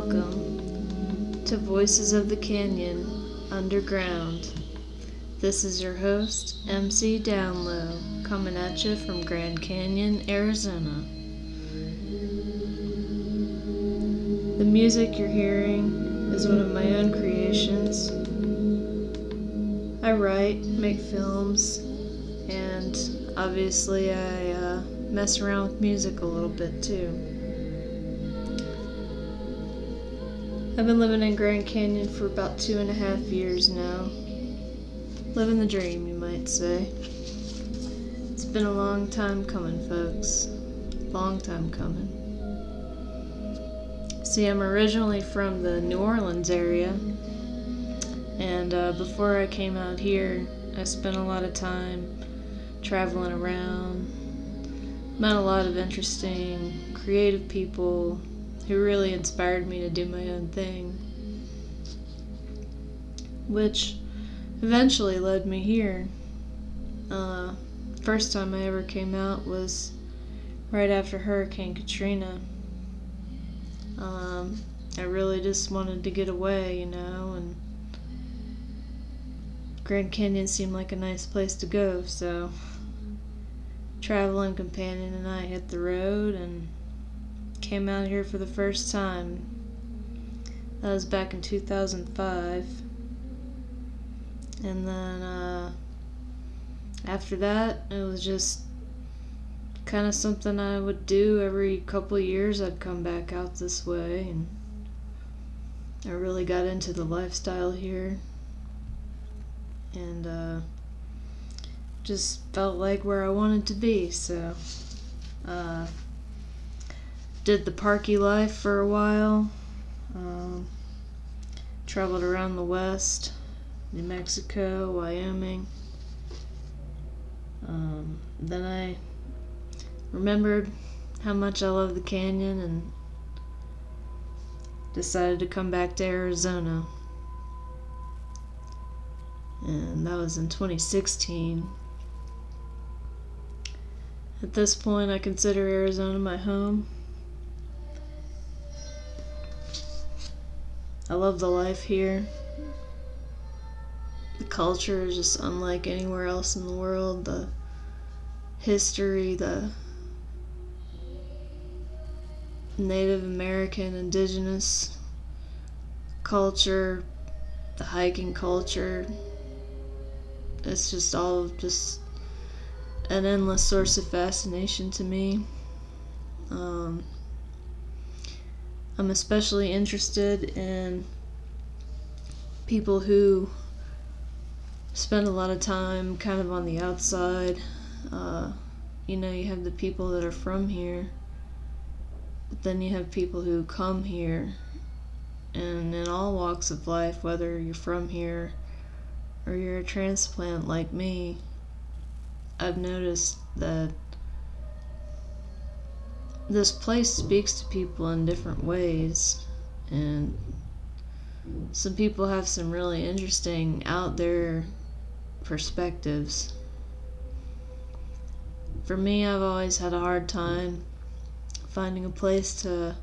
Welcome to Voices of the Canyon Underground. This is your host, MC DownLo, coming at you from Grand Canyon, Arizona. The music you're hearing is one of my own creations. I write, make films, and obviously I uh, mess around with music a little bit too. I've been living in Grand Canyon for about two and a half years now. Living the dream, you might say. It's been a long time coming, folks. Long time coming. See, I'm originally from the New Orleans area, and uh, before I came out here, I spent a lot of time traveling around, met a lot of interesting, creative people, who really inspired me to do my own thing. Which eventually led me here. Uh, first time I ever came out was right after Hurricane Katrina. Um, I really just wanted to get away, you know, and Grand Canyon seemed like a nice place to go, so traveling companion and I hit the road and came out here for the first time. That was back in 2005. And then uh, after that, it was just kind of something I would do every couple years. I'd come back out this way, and I really got into the lifestyle here, and uh, just felt like where I wanted to be. So. Uh, did the parky life for a while. Um, traveled around the West, New Mexico, Wyoming. Um, then I remembered how much I love the canyon and decided to come back to Arizona. And that was in 2016. At this point, I consider Arizona my home. I love the life here. The culture is just unlike anywhere else in the world. The history, the Native American, indigenous culture, the hiking culture. It's just all just an endless source of fascination to me. Um, I'm especially interested in people who spend a lot of time kind of on the outside. Uh, you know, you have the people that are from here, but then you have people who come here, and in all walks of life, whether you're from here or you're a transplant like me, I've noticed that this place speaks to people in different ways and some people have some really interesting out there perspectives. For me i've always had a hard time finding a place to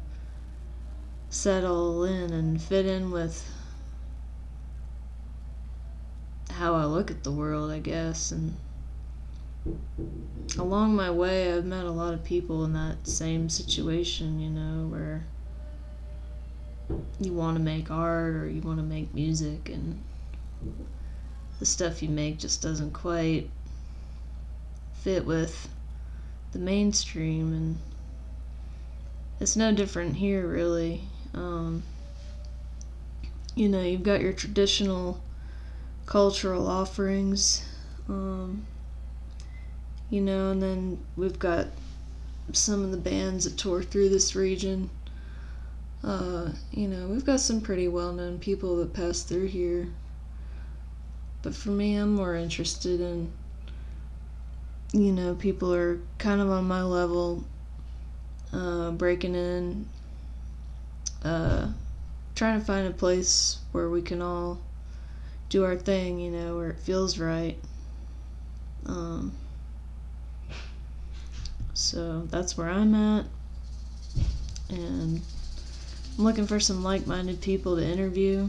settle in and fit in with how i look at the world i guess and along my way, I've met a lot of people in that same situation, you know, where you want to make art or you want to make music, and the stuff you make just doesn't quite fit with the mainstream, and it's no different here, really. Um, you know, you've got your traditional cultural offerings. Um, you know, and then we've got some of the bands that tour through this region. Uh, you know, we've got some pretty well known people that pass through here. But for me, I'm more interested in, you know, people are kind of on my level, uh, breaking in, uh, trying to find a place where we can all do our thing, you know, where it feels right. Um, so that's where I'm at. And I'm looking for some like minded people to interview.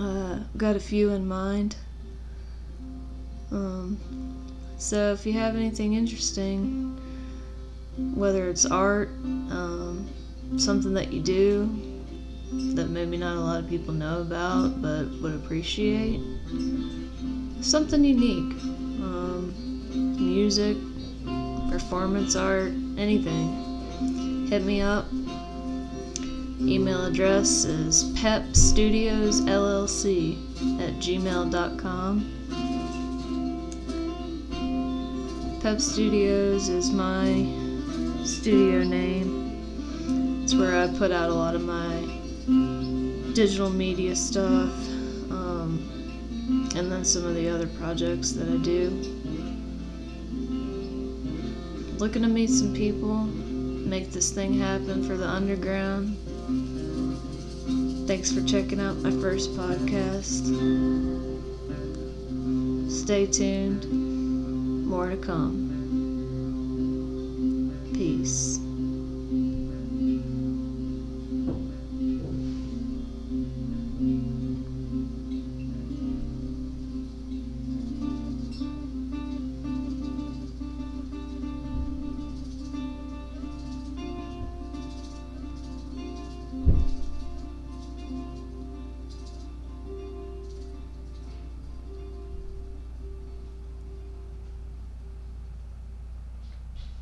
Uh, got a few in mind. Um, so if you have anything interesting, whether it's art, um, something that you do that maybe not a lot of people know about but would appreciate, something unique, um, music, performance art, anything, hit me up. Email address is pepstudiosllc at gmail.com. Pep Studios is my studio name. It's where I put out a lot of my digital media stuff, um, and then some of the other projects that I do. Looking to meet some people, make this thing happen for the underground. Thanks for checking out my first podcast. Stay tuned, more to come. Peace.